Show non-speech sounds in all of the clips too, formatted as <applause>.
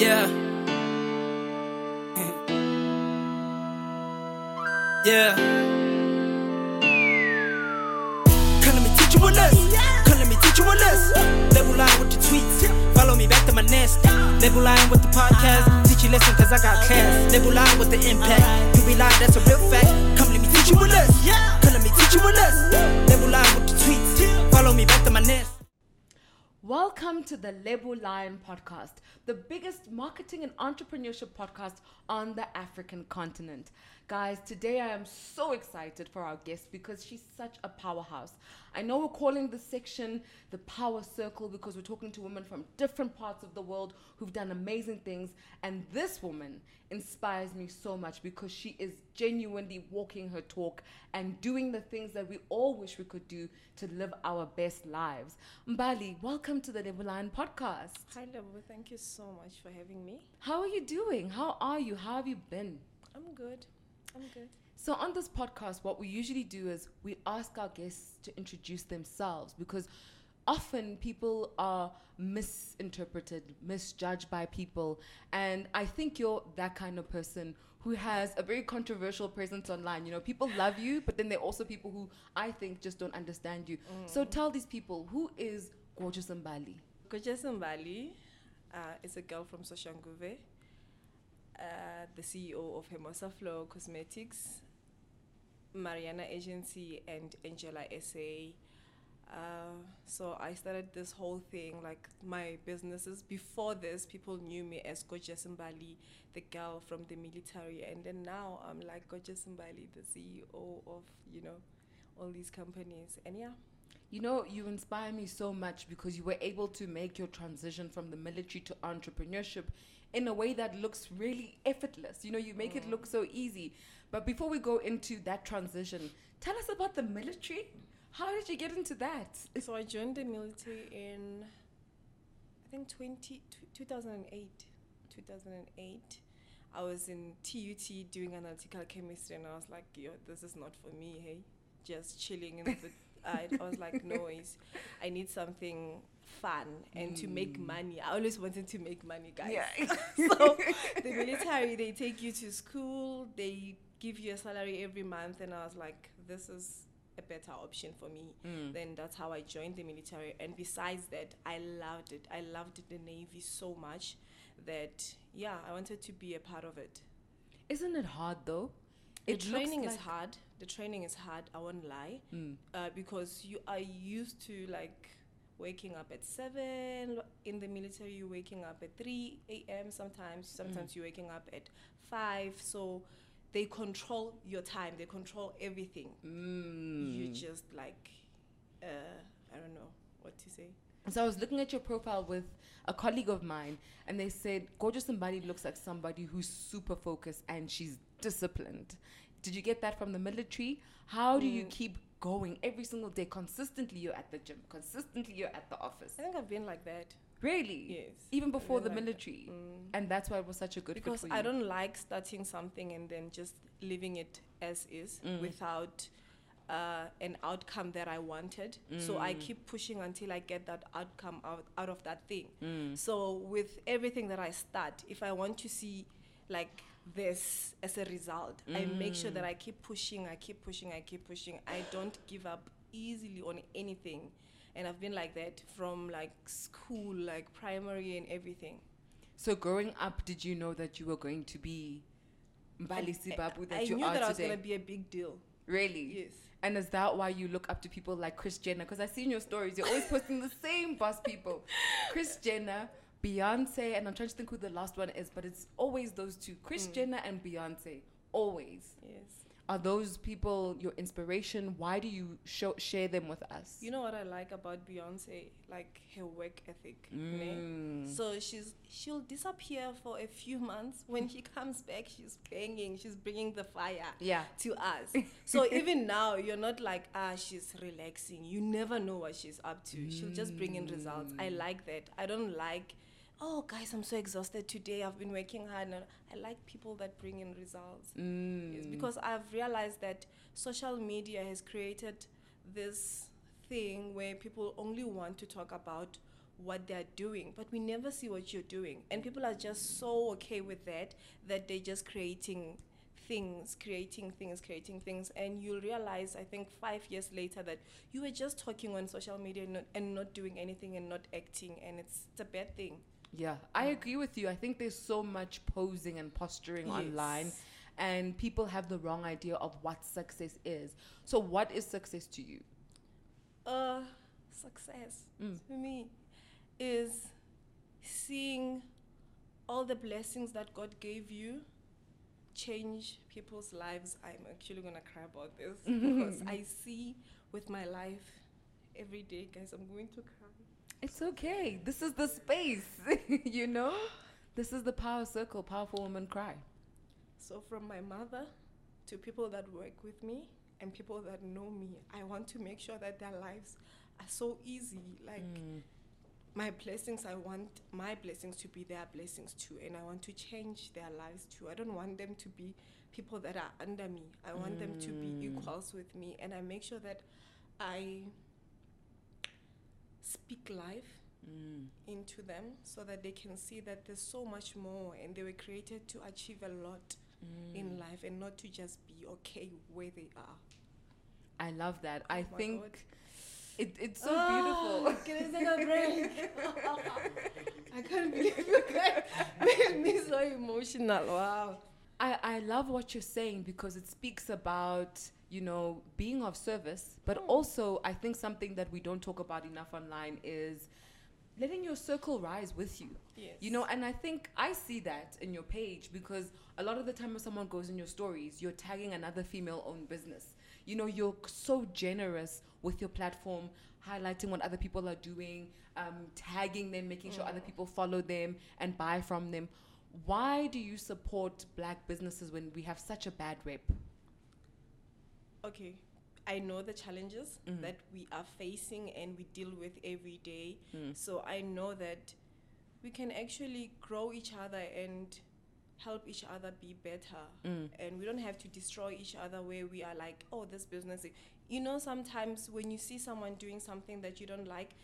Yeah. Yeah. Come let me teach you a lesson. Come let me teach you a lesson. Lebo Lion with the tweets. Follow me back to my nest. Lebo Lion with the podcast. Teach you lesson cause I got class. Lebo Lion with the impact. You be lying, that's a real fact. Come let me teach you a lesson. Come let me teach you a lesson. Lebo Lion with the tweets. Follow me back to my nest. Welcome to the Lebo Lion podcast, the biggest marketing and entrepreneurship podcast on the African continent. Guys, today I am so excited for our guest because she's such a powerhouse. I know we're calling this section the Power Circle because we're talking to women from different parts of the world who've done amazing things, and this woman inspires me so much because she is genuinely walking her talk and doing the things that we all wish we could do to live our best lives. Mbali, welcome to the Lebo Lion podcast. Hi, Lebo. Thank you so much for having me. How are you doing? How are you? How have you been? I'm good. I'm good. So, on this podcast, what we usually do is we ask our guests to introduce themselves because often people are misinterpreted, misjudged by people. And I think you're that kind of person who has a very controversial presence online. You know, people love you, but then there are also people who I think just don't understand you. So, tell these people who is Gorgeous Mbali? Gorgeous Mbali uh, is a girl from Soshanguve, uh, the CEO of Hermosa Flor Cosmetics, Mariana Agency, and Angela SA. Uh, so I started this whole thing, like my businesses. Before this, people knew me as Gorgeous Mbali, the girl from the military, and then now I'm like Gorgeous Mbali, the CEO of you know all these companies. And yeah, You know, you inspire me so much because you were able to make your transition from the military to entrepreneurship in a way that looks really effortless. You know, you make it look mm. so easy. But before we go into that transition, tell us about the military. How did you get into that? So I joined the military in, I think 20, 2008. 2008. I was in TUT doing analytical chemistry, and I was like, "Yo, this is not for me. Hey, just chilling in the." <laughs> I, I was like, "No, I need something fun and to make money. I always wanted to make money, guys. <laughs> so the <laughs> military, they take you to school, they give you a salary every month, and I was like, this is a better option for me. Then that's how I joined the military. And besides that, I loved it. I loved the Navy so much that, yeah, I wanted to be a part of it. Isn't it hard though? The It training is hard. The training is hard. I won't lie, Mm. uh, because you are used to like waking up at seven in the military. You're waking up at three a.m. Sometimes, sometimes you're waking up at five. So they control your time. They control everything. Mm. You just like, uh, I don't know what to say. So I was looking at your profile with a colleague of mine, and they said Gorgeous Mbali looks like somebody who's super focused and she's disciplined. Did you get that from the military? How do you keep going every single day? Consistently, you're at the gym. Consistently, you're at the office. I think I've been like that. Really? Yes. Even before the like that. military, Mm. and that's why it was such a good fit because for you. I don't like starting something and then just leaving it as is Mm. without uh, an outcome that I wanted. So I Mm. keep pushing until I get that outcome out, out of that thing. Mm. So with everything that I start, if I want to see like this as a result, I make sure Mm. that I keep pushing, I keep pushing, I keep pushing. I don't give up easily on anything. And I've been like that from like school, like primary and everything. So growing up, did you know that you were going to be Mbali Sebapu that I you knew are that I was gonna be a big deal. really? Yes. And is that why you look up to people like Chris Jenner? Because I see in your stories, you're always posting the same boss people. <laughs> Chris Jenner, Beyonce, and I'm trying to think who the last one is, but it's always those two Chris Mm. Jenner and Beyonce. Always. Yes. Are those people your inspiration? Why do you show, share them with us? You know what I like about Beyonce? Like her work ethic. Mm. So she's she'll disappear for a few months. When she comes back, she's banging. She's bringing the fire yeah. to us. <laughs> so even now, you're not like ah, she's relaxing. You never know what she's up to. She'll just bring in results. I like that. I don't like. Oh, guys, I'm so exhausted today. I've been working hard. And I like people that bring in results. Mm. It's because I've realized that social media has created this thing where people only want to talk about what they're doing, but we never see what you're doing. And people are just so okay with that that they're just creating things, creating things, creating things. And you'll realize, I think, five years later, that you were just talking on social media and not, and not doing anything and not acting. And it's, it's a bad thing. Yeah, I agree with you. I think there's so much posing and posturing Yes. online, and people have the wrong idea of what success is. So, what is success to you? uh success Mm. to me is seeing all the blessings that God gave you change people's lives. I'm actually gonna cry about this <laughs> because I see with my life every day, guys. I'm going to cry. It's okay. This is the space, <laughs> you know? This is the power circle. Powerful women cry. So from my mother to people that work with me and people that know me, I want to make sure that their lives are so easy. Like Mm. my blessings, I want my blessings to be their blessings too, and I want to change their lives too. I don't want them to be people that are under me. I want them to be Mm. equals with me, and I make sure that I speak life Mm. into them so that they can see that there's so much more, and they were created to achieve a lot Mm. in life and not to just be okay where they are. I love that. I Oh my think God. it, it's so Ah, beautiful. Can I take a break? <laughs> I can't believe you guys made me so emotional. Wow. I, I love what you're saying because it speaks about, you know, being of service, but Mm. also I think something that we don't talk about enough online is letting your circle rise with you. Yes. You know, and I think I see that in your page because a lot of the time when someone goes in your stories, you're tagging another female owned business. You know, you're so generous with your platform, highlighting what other people are doing, um, tagging them, making sure other people follow them and buy from them. Why do you support black businesses when we have such a bad rep? okay. I know the challenges Mhm. that we are facing and we deal with every day. Mm. So I know that we can actually grow each other and help each other be better. Mm. and we don't have to destroy each other where we are like oh this business you know sometimes when you see someone doing something that you don't like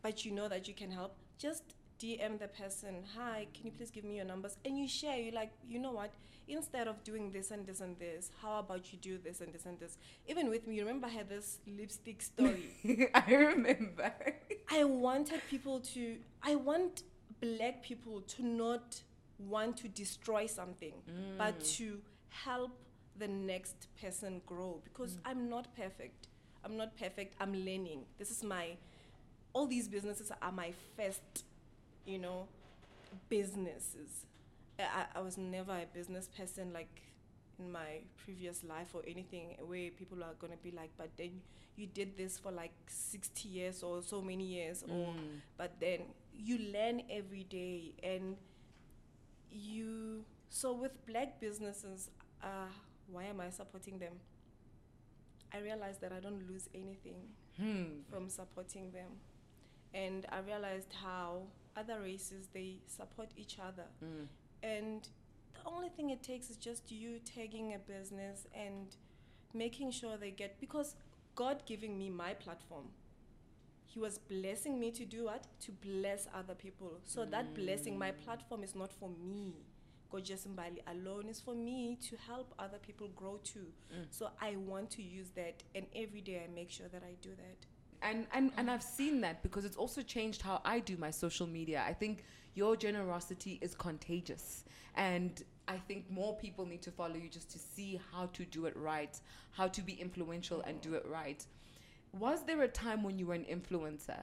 but you know that you can help just dm the person hi can you please give me your numbers and you share you like you know what instead of doing this and this and this how about you do this and this and this even with me you remember i had this lipstick story <laughs> I remember. <laughs> I wanted people to, I want black people to not want to destroy something, but mm. to help the next person grow because mm. I'm not perfect. I'm not perfect. I'm learning. This is my, all these businesses are my first, you know, businesses. I, I- was never a business person like in my previous life or anything where people are going to be like, but then you did this for like 60 years or so many years or Mm. but then you learn every day and you so with black businesses uh why am i supporting them i realized that i don't lose anything Hmm. from supporting them and i realized how other races they support each other. Mm. and the only thing it takes is just you tagging a business and making sure they get because god giving me my platform he was blessing me to do what? To bless other people. So that blessing my platform is not for me. Gorgeous mbali alone is for me to help other people grow too. So i want to use that and every day i make sure that i do that and and and I've seen that because it's also changed how I do my social media. I think your generosity is contagious, and I think more people need to follow you just to see how to do it right, how to be influential and do it right. Was there a time when you were an influencer,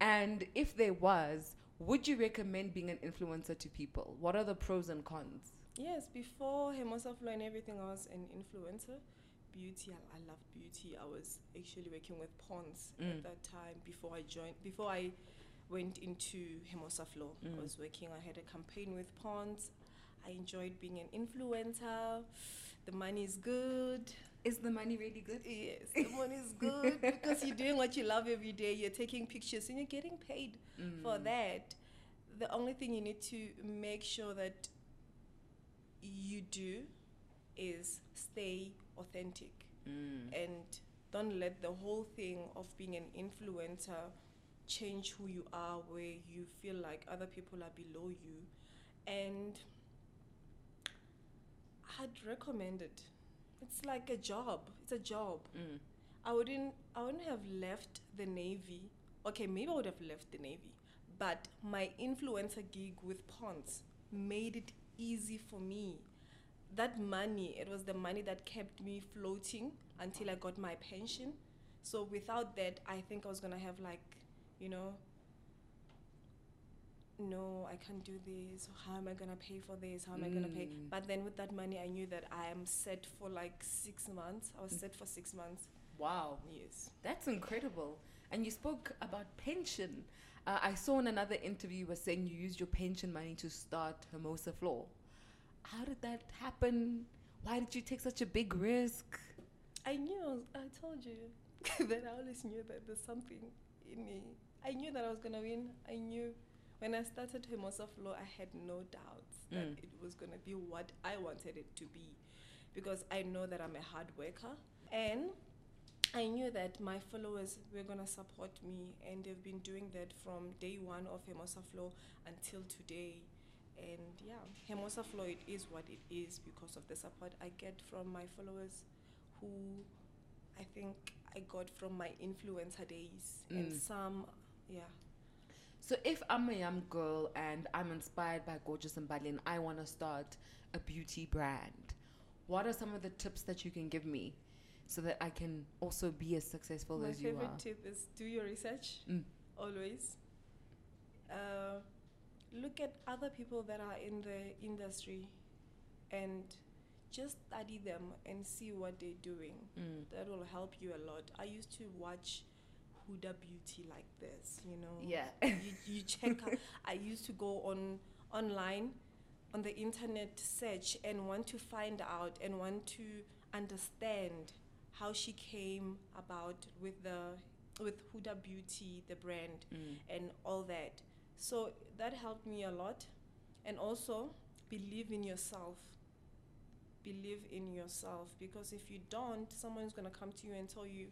and if there was, would you recommend being an influencer to people? What are the pros and cons? Yes, before Hermosa Flor and everything, I was an influencer. Beauty, I, I loved beauty. I was actually working with Ponds Mm. at that time before I joined, before I went into Hermosa Flor. Mm. I was working, I had a campaign with Ponds. I enjoyed being an influencer. The money is good. Is the money really good? Yes, the money is good <laughs> because you're doing what you love every day. You're taking pictures and you're getting paid for Mm. that. The only thing you need to make sure that you do is stay authentic Mm. and don't let the whole thing of being an influencer change who you are where you feel like other people are below you and I'd recommend it. It's like a job. It's a job. Mm. I wouldn't I wouldn't have left the navy. Okay, maybe I would have left the navy, but my influencer gig with Ponds made it easy for me. That money, it was the money that kept me floating until I got my pension. So without that, I think I was gonna have like, you know, no, I can't do this. How am I gonna pay for this? How am I gonna pay? Mm. But then with that money, I knew that I am set for like six months. I was set for six months. Wow. Yes. That's incredible. And you spoke about pension. Uh, I saw in another interview you were saying you used your pension money to start Hermosa Flor. How did that happen? Why did you take such a big risk? I knew. I, told you <laughs> that I always knew that there's something in me. I knew that I was gonna win. I knew when I started Hermosa Flor, I had no doubts that Mm. it was gonna be what I wanted it to be, because I know that I'm a hard worker, and I knew that my followers were gonna support me, and they've been doing that from day one of Hermosa Flor until today. And yeah, Hermosa Flor it is what it is because of the support I get from my followers, who I think I got from my influencer days, and Mm. some, yeah. So if I'm a young girl and I'm inspired by Gorgeous and Mbali and I want to start a beauty brand, what are some of the tips that you can give me so that I can also be as successful My as you are? My favorite tip is do your research Mm. always. Uh, look at other people that are in the industry and just study them and see what they're doing. Mm. That will help you a lot. I used to watch Huda Beauty like this, you know. Yeah. you, you <laughs> check out. I used to go on online on the internet search and want to find out and want to understand how she came about with the with Huda Beauty, the brand, Mm. and all that. So that helped me a lot. And also believe in yourself. Believe in yourself because if you don't, someone's gonna come to you and tell you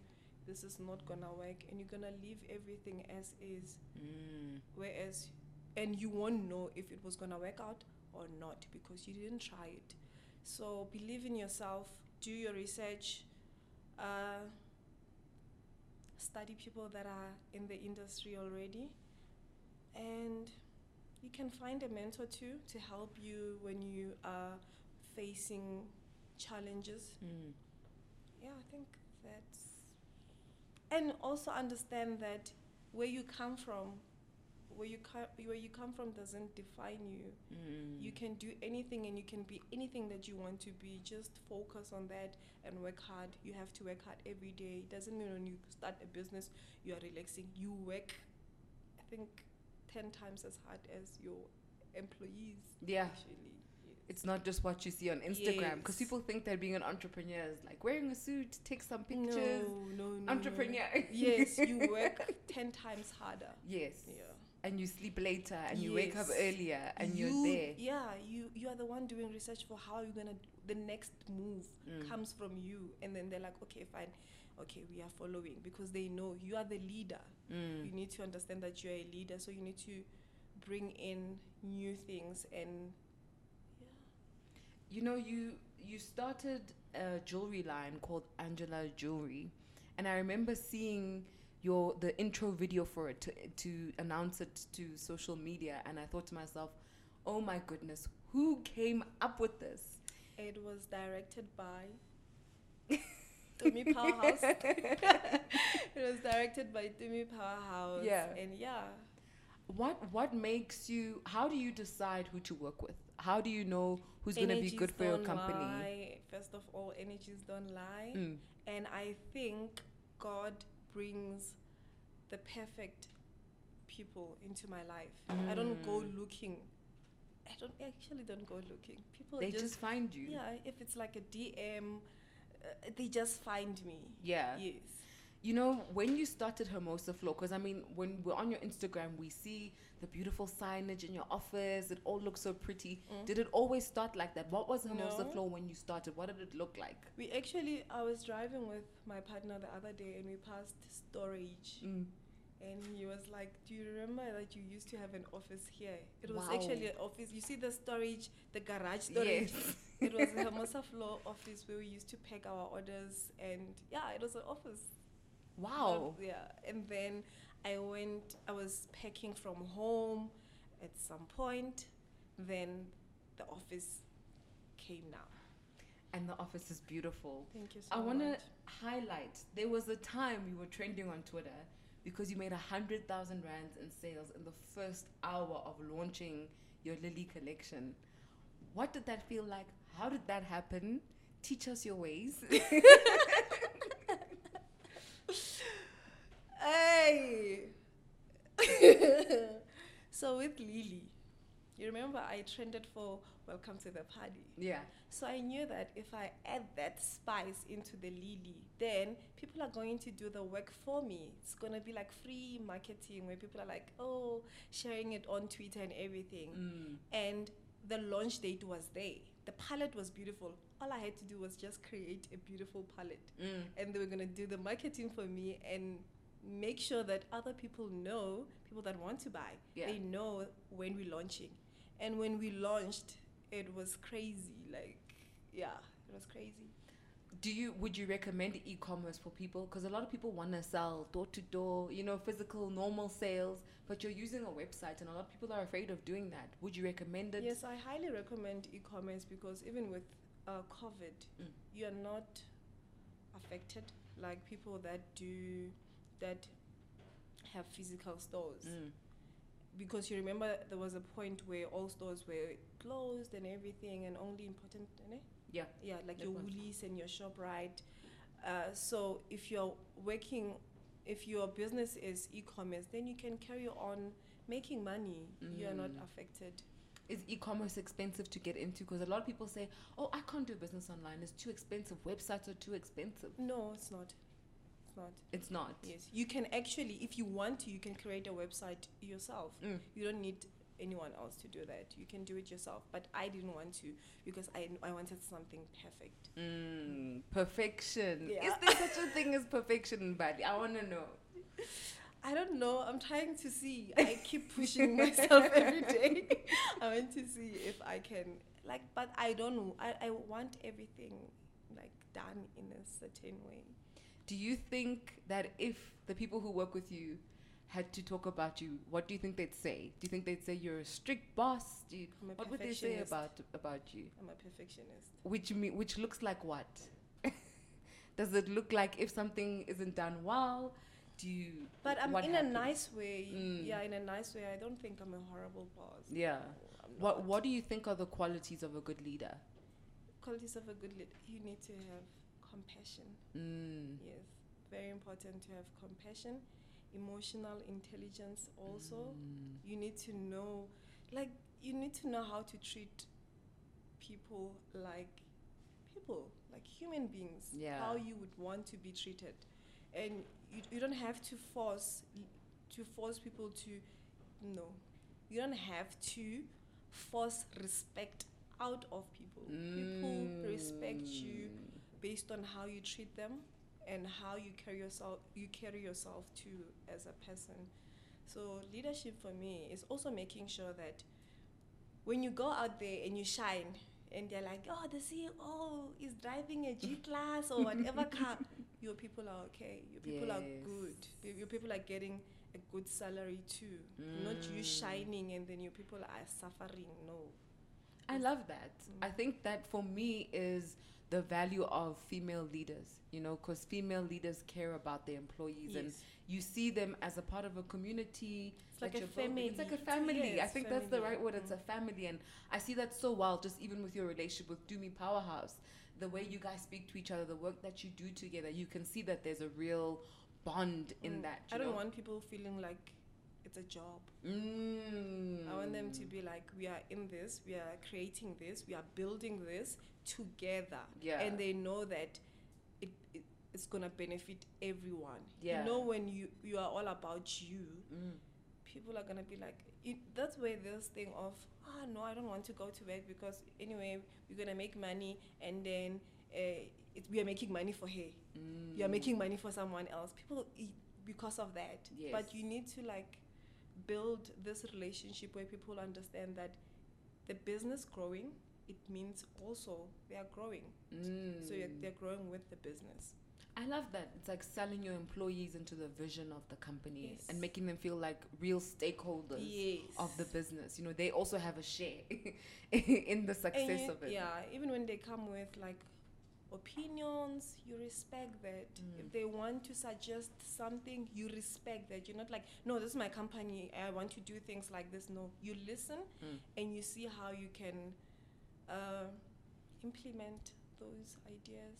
this is not gonna work and you're gonna leave everything as is. Mm. Whereas and you won't know if it was gonna work out or not because you didn't try it. So believe in yourself, do your research, uh, study people that are in the industry already, and you can find a mentor too to help you when you are facing challenges. Mm. Yeah, I think that's. And also understand that where you come from, where you come, where you come from doesn't define you. Mm. You can do anything and you can be anything that you want to be. Just focus on that and work hard. You have to work hard every day. It doesn't mean when you start a business you are relaxing. You work, I think, ten times as hard as your employees. Yeah. Actually. Yes. It's not just what you see on Instagram because Yes. people think that being an entrepreneur is like wearing a suit, take some pictures. No, no, no. Entrepreneur. yes, you <laughs> work ten times harder. Yes. Yeah. And you sleep later and you wake up earlier and you, you're there. Yeah, you you are the one doing research for how you're gonna. The next move Mm. comes from you, and then they're like, okay, fine, okay, we are following because they know you are the leader. Mm. You need to understand that you're a leader, so you need to bring in new things and yeah. You know, you you started a jewelry line called Angela Jewelry, and I remember seeing your the intro video for it to to announce it to social media, and I thought to myself, "Oh my goodness, who came up with this?" It was directed by Tumi <laughs> Powerhouse. <laughs> it was directed by Tumi Powerhouse. Yeah. And yeah. What what makes you? How do you decide who to work with? How do you know who's going to be good for your company? lie. First of all, energies don't lie. Mm. And I think God brings the perfect people into my life. I don't go Mm. looking. I don't I actually don't go looking. People They just, just find you. yeah. If it's like a DM, uh, they just find me. Yeah. Yes. You know, when you started Hermosa Flor, because I mean, when we're on your Instagram, we see the beautiful signage in your office. It all looks so pretty. Mm. Did it always start like that? What was Hermosa No. Flow when you started? What did it look like? We actually, I was driving with my partner the other day, and we passed storage, Mm. And he was like, "Do you remember that you used to have an office here? It was Wow. actually an office. You see the storage, the garage storage. Yes. <laughs> it was a <laughs> Hermosa Flor office where we used to pack our orders, and yeah, it was an office. Wow. Not- yeah, and then I went. I was packing from home at some point. Then the office came now. And the office is beautiful. Thank you so I much. want to highlight there was a time we were trending on Twitter because you made a hundred thousand rands in sales in the first hour of launching your Lily collection. What did that feel like? How did that happen? Teach us your ways. <laughs> Hey. <laughs> so with Lily, you remember I trended for Welcome to the Party. yeah. So I knew that if I add that spice into the Lily, then people are going to do the work for me. It's gonna be like free marketing where people are like, oh, sharing it on Twitter and everything. Mm. And the launch date was there. The palette was beautiful. All I had to do was just create a beautiful palette Mm. and they were gonna do the marketing for me and make sure that other people know, people that want to buy, Yeah. they know when we're launching. And when we launched, it was crazy. Like, yeah, it was crazy. Do you would you recommend e-commerce for people? Because a lot of people want to sell door to door, you know, physical normal sales, but you're using a website, and a lot of people are afraid of doing that. Would you recommend it? Yes, I highly recommend e-commerce because even with uh, COVID, Mm. you are not affected like people that do that have physical stores. Mm. Because you remember there was a point where all stores were closed and everything and only important eh? Yeah. yeah like That your one. woolies and your shoprite uh, so if you're working if your business is e-commerce then you can carry on making money you are not Mm. affected Is e-commerce expensive to get into? Because a lot of people say, "Oh, I can't do business online. It's too expensive. Websites are too expensive." no it's not it's not It's not. yes you can actually if you want to you can create a website yourself Mm. you don't need anyone else to do that you can do it yourself but i didn't want to because i, I wanted something perfect Mm, perfection. Yeah. Is there such a thing as perfection, buddy? I want to know. <laughs> i don't know i'm trying to see i keep pushing myself <laughs> every day i want to see if i can like but i don't know i, I want everything like done in a certain way Do you think that if the people who work with you had to talk about you, what do you think they'd say? Do you think they'd say you're a strict boss? Do you, what would they say about about you? i'm a perfectionist Which me, which looks like what? <laughs> Does it look like if something isn't done well? Do you? but i'm in happens? a nice way Mm. yeah in a nice way i don't think i'm a horrible boss Yeah. I'm What. What do you think are the qualities of a good leader? qualities of a good leader you need to have compassion Mm. yes very important to have compassion emotional intelligence also Mm. you need to know like you need to know how to treat people like people like human beings Yeah. how you would want to be treated and you, you don't have to force to force people to no you don't have to force respect out of people people respect you Mm. Based on how you treat them and how you carry yourself you carry yourself too as a person. So leadership for me is also making sure that when you go out there and you shine and they're like oh the ceo is driving a g <laughs> class or whatever car your people are okay. Your people are good. Your, people are getting a good salary too. Not you Mm. shining and then your people are suffering. No I love that. Mm. I think that for me is the value of female leaders, you know, because female leaders care about their employees and you see them as a part of a community. It's like a building. It's like a family. family. I Yes, think that's the right word. It's a Mm. family. And I see that so well, just even with your relationship with Tumi Powerhouse. The way you guys speak to each other, the work that you do together, you can see that there's a real bond in Mm. that. I don't know? want people feeling like it's a job. Mm. I want them to be like, we are in this, we are creating this, we are building this together. Yeah. And they know that it, it it's gonna benefit everyone. Yeah. You know when you you are all about you, Mm. people are gonna be like it, that's where this thing of ah no I don't want to go to work because anyway we're gonna make money and then uh, it, we are making money for her. Mm. You are making money for someone else. People, i- because of that. Yes. But you need to like build this relationship where people understand that the business growing, it means also they are growing. Mm. So they're growing with the business. I love that. It's like selling your employees into the vision of the company Yes. and making them feel like real stakeholders Yes. of the business. You know, they also have a share <laughs> in the success you- of it. Yeah, even when they come with like opinions, you respect that. Mm. If they want to suggest something, you respect that. You're not like, no, this is my company. I want to do things like this. No, you listen Mm. and you see how you can uh, implement those ideas.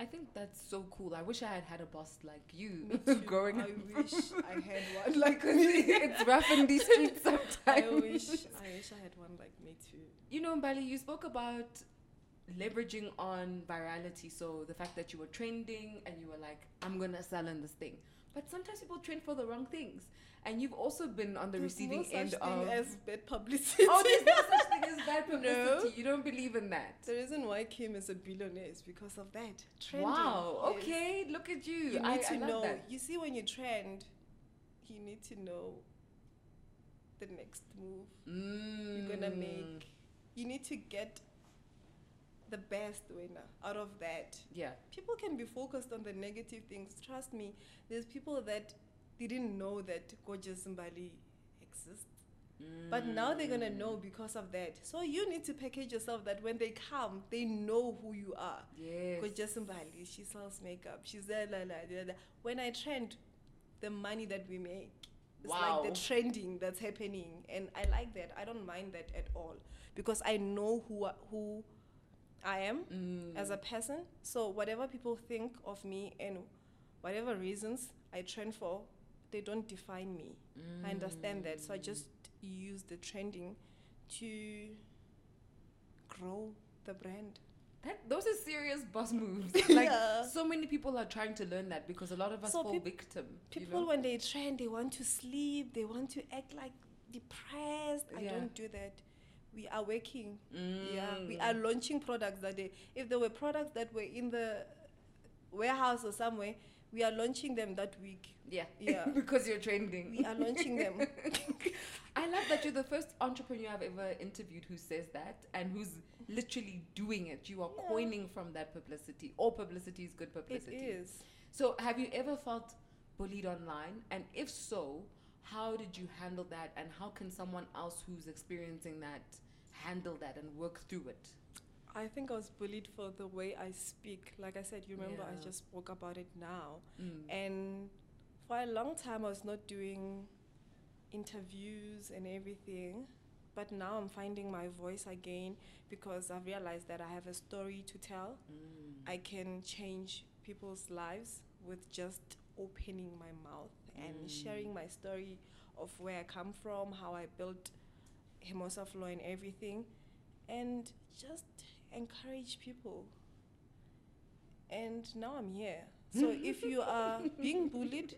I think that's so cool. I wish I had had a boss like you <laughs> growing I up. wish I had one <laughs> like me. <laughs> it's rough in these streets sometimes. I wish I wish I had one like me too. You know, Mbali, you spoke about leveraging on virality. So the fact that you were trending and you were like, I'm gonna sell in this thing. But sometimes people trend for the wrong things. And you've also been on the There's receiving no such end thing of as bad publicity. Oh, there's no such thing as bad <laughs> No. publicity. You don't believe in that. The reason why Kim is a billionaire is because of that. Trending. Wow. Yes. Okay, look at you. You need I, to I know. that. You see, when you trend, you need to know the next move Mm. you're gonna make. You need to get the best winner out of that. Yeah. People can be focused on the negative things. Trust me, there's people that didn't know that gorgeous Mbali exists. But now they're gonna Mm. know because of that. So you need to package yourself that when they come, they know who you are. Yes. Gorgeous Mbali, she sells makeup. She's there, la, la, la, la. When I trend, the money that we make. It's Wow. like the trending that's happening. And I like that. I don't mind that at all. Because I know who who I am Mm. as a person. So whatever people think of me and whatever reasons I trend for, they don't define me. I understand that. So I just use the trending to grow the brand. That, those are serious boss moves. <laughs> Like Yeah. so many people are trying to learn that because a lot of us So fall peop- victim. People, you know? when they trend, they want to sleep, they want to act like depressed. I don't do that. We are working. Yeah, we Mm. are launching products that day. If there were products that were in the warehouse or somewhere, we are launching them that week. Yeah. Yeah. <laughs> because you're trending. We are launching them. <laughs> I love that you're the first entrepreneur I've ever interviewed who says that and who's literally doing it. You are Yeah. coining from that publicity. All publicity is good publicity. is. So, have you ever felt bullied online? And if so, how did you handle that? And how can someone else who's experiencing that handle that and work through it? I think I was bullied for the way I speak. Like I said, you remember I just spoke about it now. Mm. And for a long time, I was not doing interviews and everything. But now I'm finding my voice again because I've realized that I have a story to tell. Mm. I can change people's lives with just opening my mouth and Mm. sharing my story of where I come from, how I built Hermosa Flor and everything, and just encourage people. And now I'm here. So <laughs> if you are being bullied,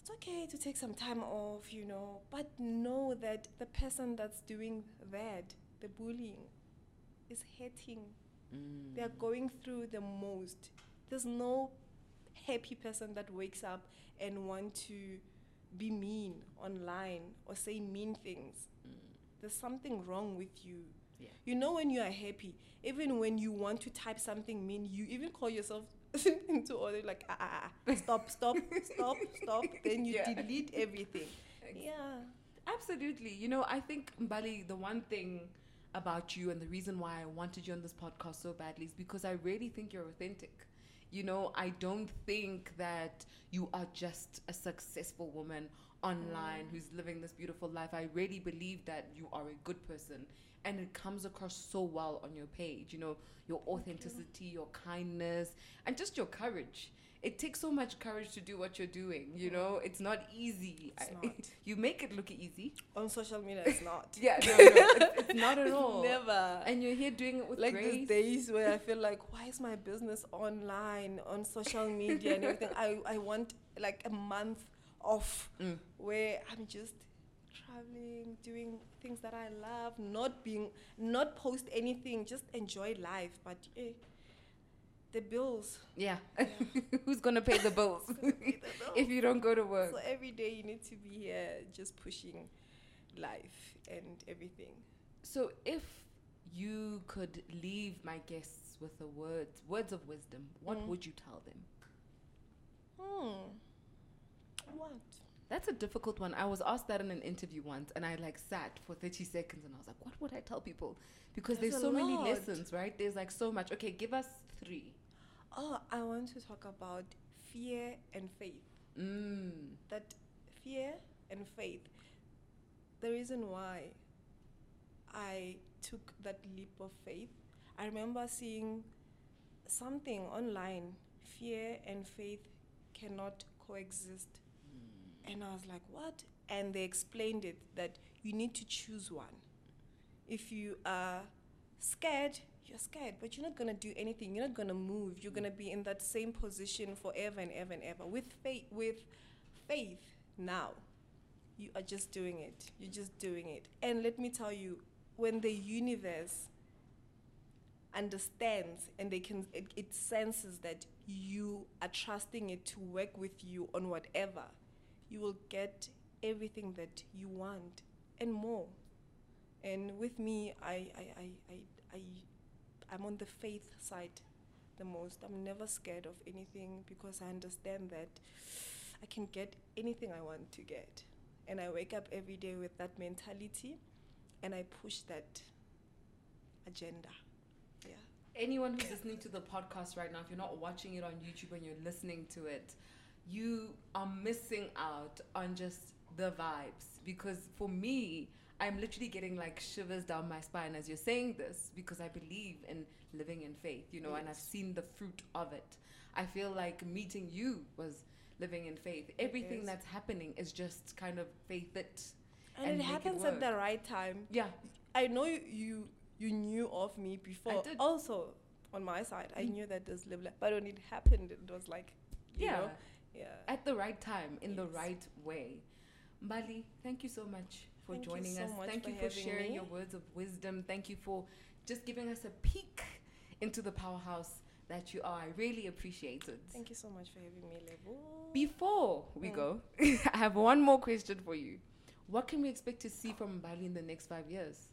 it's okay to take some time off, you know, but know that the person that's doing that, the bullying, is hurting Mm. they are going through the most. There's no happy person that wakes up and want to be mean online or say mean things. There's something wrong with you. Yeah. You know when you are happy, even when you want to type something mean, you even call yourself <laughs> into order like ah, ah, ah, stop, stop, stop, stop. <laughs> Then you Yeah. delete everything. Yeah. Absolutely. You know, I think Mbali, the one thing about you and the reason why I wanted you on this podcast so badly is because I really think you're authentic. You know, I don't think that you are just a successful woman online who's living this beautiful life. I really believe that you are a good person and it comes across so well on your page. You know, your authenticity, your kindness, and just your courage. It takes so much courage to do what you're doing, you know? It's not easy. It's I- not. <laughs> you make it look easy. On social media, it's not. <laughs> Yeah, no, no, <laughs> it's, it's not at all. Never. And you're here doing it with like grace. these days where I feel like, why is my business online on social media and everything? I, I want like a month off Mm. where I'm just traveling, doing things that I love, not being, not post anything, just enjoy life. But eh, the bills. Yeah. <laughs> Who's gonna pay the <laughs> bills if you don't go to work? So every day you need to be here just pushing life and everything. So if you could leave my guests with the words words of wisdom, what Mm. would you tell them? Hmm. What? That's a difficult one. I was asked that in an interview once, and I like sat for 30 seconds, and I was like, "What would I tell people?" Because There's there's, so many lessons, right? There's like so much. Okay, give us three. Oh, I want to talk about fear and faith. Mm. That fear and faith. The reason why I took that leap of faith, I remember seeing something online. Fear and faith cannot coexist. And I was like, what? And they explained it that you need to choose one. If you are scared, you're scared, but you're not to do anything. You're not to move. You're to be in that same position forever and ever and ever. With faith, with faith now, you are just doing it. You're just doing it. And let me tell you, when the universe understands and they can it, it senses that you are trusting it to work with you on whatever you will get everything that you want and more and with me i i i i, I i'm on the faith side the most. I'm never scared of anything because i understand that i can get anything i want to get. And i wake up every day with that mentality and i push that agenda. Yeah. Anyone who's listening to the podcast right now, if you're not watching it on YouTube and you're listening to it, you are missing out on just the vibes. Because for me, I'm literally getting like shivers down my spine as you're saying this because I believe in living in faith, you know, and I've seen the fruit of it. I feel like meeting you was living in faith. Everything that's happening is just kind of faith it. and, And it make it happens at the right time Yeah. I know you you, you knew of me before. did. Also, on my side, I Mm. knew that this live but when it happened, it was like, you Yeah. know, yeah. at the right time in the right way. Mbali, thank you so much for Thank joining so us. Thank for you for sharing me. your words of wisdom. Thank you for just giving us a peek into the powerhouse that you are. I really appreciate it. Thank you so much for having me, Lebo. Before we Mm. go, <laughs> I have one more question for you. What can we expect to see from Bali in the next five years?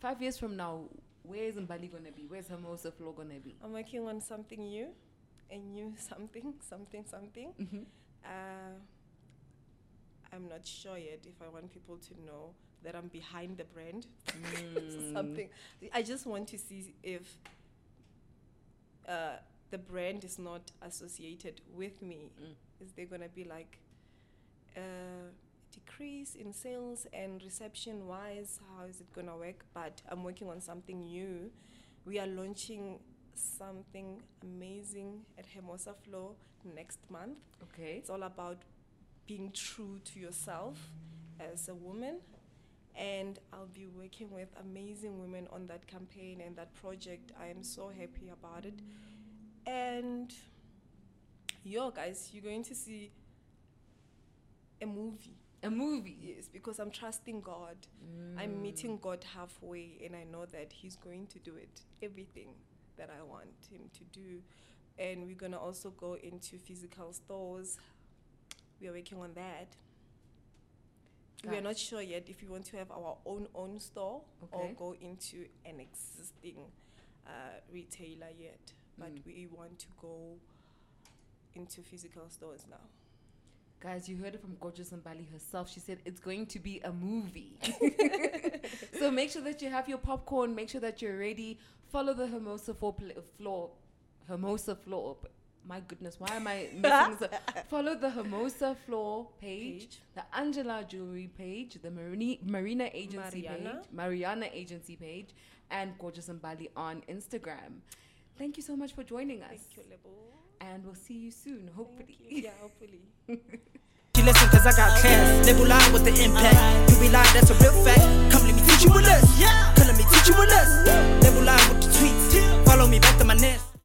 Five years from now, where is Mbali going to be? Where's Hermosa Flor going to be? I'm working on something new, a new something, something, something. Mhm. Uh, I'm not sure yet if I want people to know that I'm behind the brand. <laughs> Mm. something. I just want to see if uh, the brand is not associated with me. Mm. Is there gonna be like a decrease in sales and reception wise? How is it gonna work? But I'm working on something new. We are launching something amazing at Hermosa Flor next month. Okay. It's all about being true to yourself as a woman. And I'll be working with amazing women on that campaign and that project. I am so happy about it. And yo, guys, you're going to see a movie. A movie. Yes, because I'm trusting God. Mm. I'm meeting God halfway, and I know that He's going to do it. Everything that I want Him to do. And we're going to also go into physical stores. We are working on that. We are not sure yet if we want to have our own own store or go into an existing uh, retailer yet. But Mm. we want to go into physical stores now. Guys, you heard it from Gorgeous Mbali herself. She said it's going to be a movie. <laughs> so make sure that you have your popcorn. Make sure that you're ready. Follow the Hermosa Flor. Pl- floor Hermosa Flor. My goodness, why am I missing this? <laughs> Follow the Hermosa Flor page, Page. the Angela jewelry page, the Marini, Marina agency Mariana. page, Mariana agency page, and Gorgeous Mbali on Instagram. Thank you so much for joining us. Thank you, Lebo. And we'll see you soon, hopefully. you. Yeah, hopefully. <laughs> She listen cause I got class. Lebo Lion with the impact. You be lying, that's a real fact. Come let me teach you a lesson. Come let me teach you a lesson. Lebo Lion with the tweets. Follow me back to my nest.